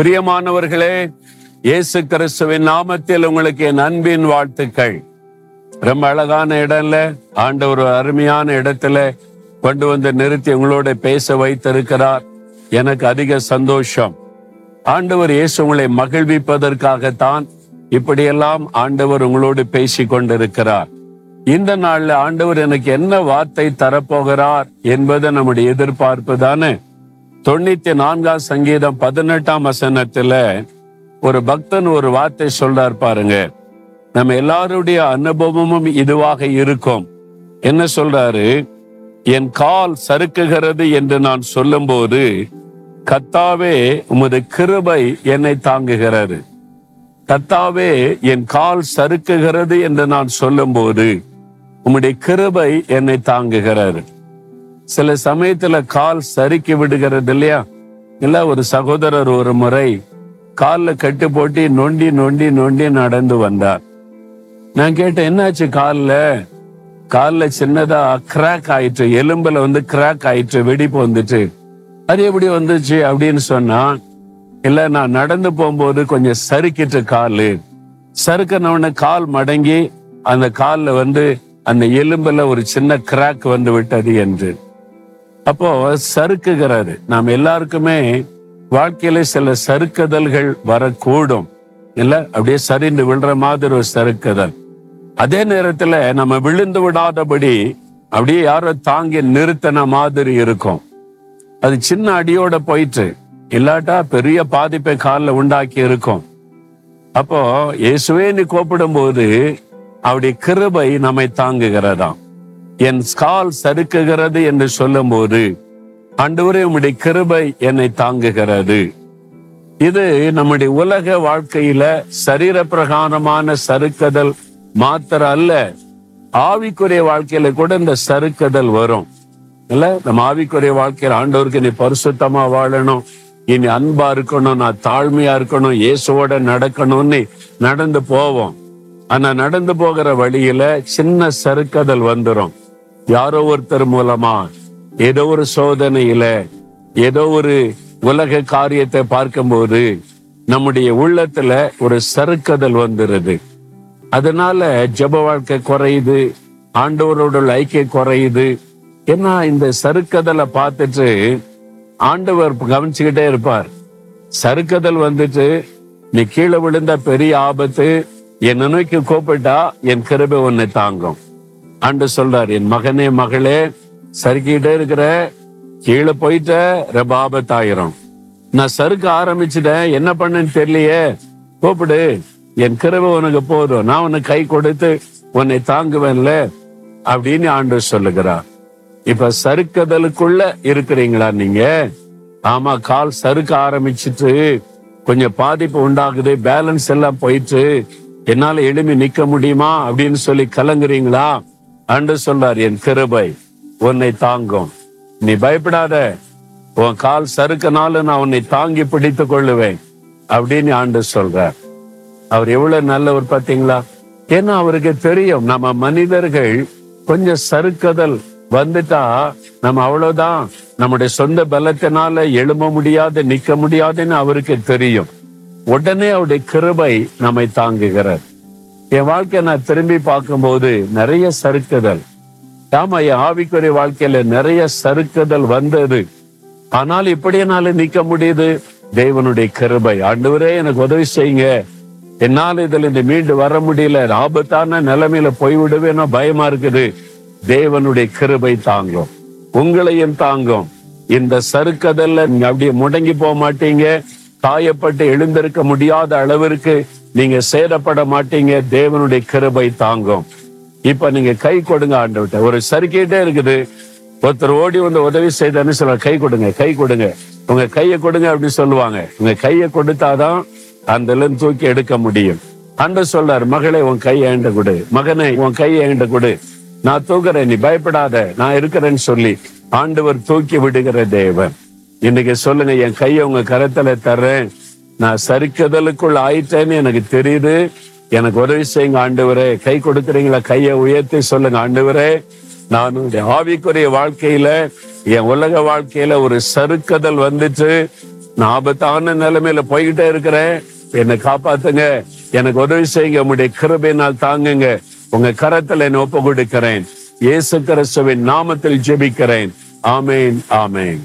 பிரியமானவர்களே இயேசு கிறிஸ்துவின் நாமத்தில் உங்களுக்கு என் அன்பின் வாழ்த்துக்கள். ரொம்ப அழகான இடம்ல ஆண்டவர் ஒரு அருமையான இடத்துல கொண்டு வந்து நிறுத்தி உங்களோட பேச வைத்திருக்கிறார். எனக்கு அதிக சந்தோஷம். ஆண்டவர் இயேசு உங்களை மகிழ்விப்பதற்காகத்தான் இப்படியெல்லாம் ஆண்டவர் உங்களோடு பேசி கொண்டிருக்கிறார். இந்த நாள்ல ஆண்டவர் எனக்கு என்ன வார்த்தை தரப்போகிறார் என்பது நம்முடைய எதிர்பார்ப்பு தானே? தொண்ணூத்தி நான்காம் சங்கீதம் பதினெட்டாம் வசனத்துல ஒரு பக்தன் ஒரு வார்த்தை சொல்றார் பாருங்க. நம்ம எல்லாருடைய அனுபவமும் இதுவாக இருக்கும். என்ன சொல்றாரு? என் கால் சறுக்குகிறது என்று நான் சொல்லும்போது கத்தாவே உமது கிருபை என்னை தாங்குகிறது. கத்தாவே என் கால் சறுக்குகிறது என்று நான் சொல்லும்போது உம்முடைய கிருபை என்னை தாங்குகிறாரு சில சமயத்துல கால் சறுக்கி விடுகிறது இல்லையா? இல்ல ஒரு சகோதரர் ஒரு முறை கால்ல கட்டு போட்டி நொண்டி நொண்டி நொண்டி நடந்து வந்தார். நான் கேட்டேன் என்னாச்சு கால்ல? கால்ல சின்னதா கிராக் ஆயிற்று எலும்புல வந்து கிராக் ஆயிற்று வெடிப்பு வந்துட்டு அது எப்படி வந்துச்சு அப்படின்னு சொன்னா இல்ல நான் நடந்து போகும்போது கொஞ்சம் சறுக்கிட்டு காலு. சறுக்கின கால் மடங்கி அந்த கால்ல வந்து அந்த எலும்புல ஒரு சின்ன கிராக் வந்து விட்டது என்று. அப்போ சறுக்குகிறாரு. நாம் எல்லாருக்குமே வாழ்க்கையில சில சறுக்குதல்கள் வரக்கூடும். இல்ல? அப்படியே சரிந்து விழுற மாதிரி ஒரு சறுக்குதல். அதே நேரத்துல நம்ம விழுந்து விடாதபடி அப்படியே யாரோ தாங்கி நிறுத்தின மாதிரி இருக்கும். அது சின்ன அடியோட போயிட்டு இல்லாட்டா பெரிய பாதிப்பை காலில் உண்டாக்கி இருக்கும். அப்போ இயேசுவே நீ கூப்பிடும் போது அவருடைய கிருபை நம்மை தாங்குகிறதாம். என் கால் சறுக்குகிறது என்று சொல்லும் போது ஆண்டவரே உம்முடைய கிருபை என்னை தாங்குகிறது. இது நம்முடைய உலக வாழ்க்கையில சரீர பிரகாரமான சறுக்குதல் மாத்திர அல்ல. ஆவிக்குரிய வாழ்க்கையில கூட இந்த சறுக்குதல் வரும். இல்ல நம்ம ஆவிக்குரிய வாழ்க்கையில ஆண்டவருக்கு நீ பரிசுத்தமா வாழணும். இனி அன்பா இருக்கணும் நான் தாழ்மையா இருக்கணும் இயேசுவோட நடக்கணும்னு நடந்து போவோம். ஆனா நடந்து போகிற வழியில சின்ன சறுக்குதல் வந்துடும் யாரோ ஒருத்தர் மூலமா ஏதோ ஒரு சோதனையில ஏதோ ஒரு உலக காரியத்தை பார்க்கும்போது நம்முடைய உள்ளத்துல ஒரு சறுக்குதல் வந்துருது. அதனால ஜெப வாழ்க்கை குறையுது ஆண்டவரோட ஐக்கிய குறையுது. ஏன்னா இந்த சறுக்குதலை பார்த்துட்டு ஆண்டவர் கவனிச்சுக்கிட்டே இருப்பார். சறுக்குதல் வந்துட்டு நீ கீழே விழுந்த பெரிய ஆபத்து என்னை நோக்கி கூப்பிட்டா என் கிருபை உன்னை தாங்கும். ஆண்டு சொல்றார் என் மகனே மகளே சறுக்கிட்டே இருக்கிற கீழே போயிட்ட ரொம்ப ஆபத்தாயிரும் நான் சறுக்க ஆரம்பிச்சுட்டேன் என்ன பண்ணேன்னு தெரியலையே. கூப்பிடு என் கிருபை உனக்கு போதும். நான் உனக்கு கை கொடுத்து உன்னை தாங்குவேன்ல அப்படின்னு ஆண்டு சொல்லுகிறார். இப்ப சறுக்குதலுக்குள்ள இருக்கிறீங்களா நீங்க? ஆமா கால் சறுக்க ஆரம்பிச்சிட்டு கொஞ்சம் பாதிப்பு உண்டாகுது பேலன்ஸ் எல்லாம் போயிட்டு என்னால எளிமை நிக்க முடியுமா அப்படின்னு சொல்லி கலங்குறீங்களா? அன்று சொல்றார் என் கிருபை உன்னை தாங்கும். நீ பயப்படாத. உன் கால் சறுக்கனாலும் நான் உன்னை தாங்கி பிடித்துக் கொள்ளுவேன். அப்படின்னு ஆண்டு சொல்றார். அவர் எவ்வளவு நல்லவர் பாத்தீங்களா ஏன்னா அவருக்கு தெரியும் நம்ம மனிதர்கள் கொஞ்சம் சறுக்குதல் வந்துட்டா நம்ம அவ்வளவுதான் நம்முடைய சொந்த பலத்தினால எழும்ப முடியாது நிக்க முடியாதுன்னு அவருக்கு தெரியும். உடனே அவருடைய கிருபை நம்மை தாங்குகிறார் என் வாழ்க்கையை நான் திரும்பி பார்க்கும்போது நிறைய சறுக்குதல். ஆமா என் ஆவிக்குரிய வாழ்க்கையில நிறைய சறுக்குதல் வந்தது. ஆனால் இப்படி என்னால நிக்க முடியுது? தேவனுடைய கிருபை. ஆண்டவரே எனக்கு உதவி செய்யுங்க. என்னால இதுல இருந்து மீண்டு வர முடியல. ஆபத்தான நிலைமையில போய்விடுவேனோ பயமா இருக்குது. தேவனுடைய கிருபை தாங்கும். உங்களையும் தாங்கும். இந்த சறுக்கதல்ல நீங்க அப்படியே முடங்கி போக மாட்டீங்க. காயப்பட்டு எழுந்திருக்க முடியாத அளவிற்கு நீங்க சேதப்பட மாட்டீங்க தேவனுடைய கிருபை தாங்கும். இப்ப நீங்க கை கொடுங்க ஆண்டவர்கிட்ட. ஒரு சறுக்கிட்டே இருக்குது. ஒருத்தர் ஓடி வந்து உதவி செய்தான்னு சொல்ல கை கொடுங்க கை கொடுங்க. உங்க கையை கொடுங்க அப்படின்னு சொல்லுவாங்க. உங்க கையை கொடுத்தாதான் அந்த இருந்து தூக்கி எடுக்க முடியும். அன்று சொல்றாரு மகளே உன் கையை ஏண்ட கொடு. மகனே உன் கையை ஏண்ட கொடு. நான் தூக்குறேன் நீ பயப்படாத. நான் இருக்கிறேன்னு சொல்லி ஆண்டவர் தூக்கி விடுகிற தேவன். இன்னைக்கு சொல்லுங்க என் கையை உங்க கரத்துல தர்றேன். நான் சறுக்குதலுக்குள் ஆயிட்டேன்னு எனக்கு தெரியுது. எனக்கு உதவி செய்யுங்க ஆண்டவரே. கை கொடுக்குறீங்களா? கையை உயர்த்தி சொல்லுங்க ஆண்டவரே. நான் ஆவிக்குரிய வாழ்க்கையில என் உலக வாழ்க்கையில ஒரு சறுக்குதல் வந்துச்சு நான் ஆபத்தான நிலைமையில போய்கிட்டே இருக்கிறேன். என்னை காப்பாத்துங்க. எனக்கு உதவி செய்யுங்க. உங்களுடைய கிருபையினால் தாங்குங்க. உங்க கரத்துல என்னை ஒப்பு கொடுக்கிறேன் இயேசு கிறிஸ்துவின் நாமத்தில் ஜெபிக்கிறேன். ஆமேன் ஆமேன்.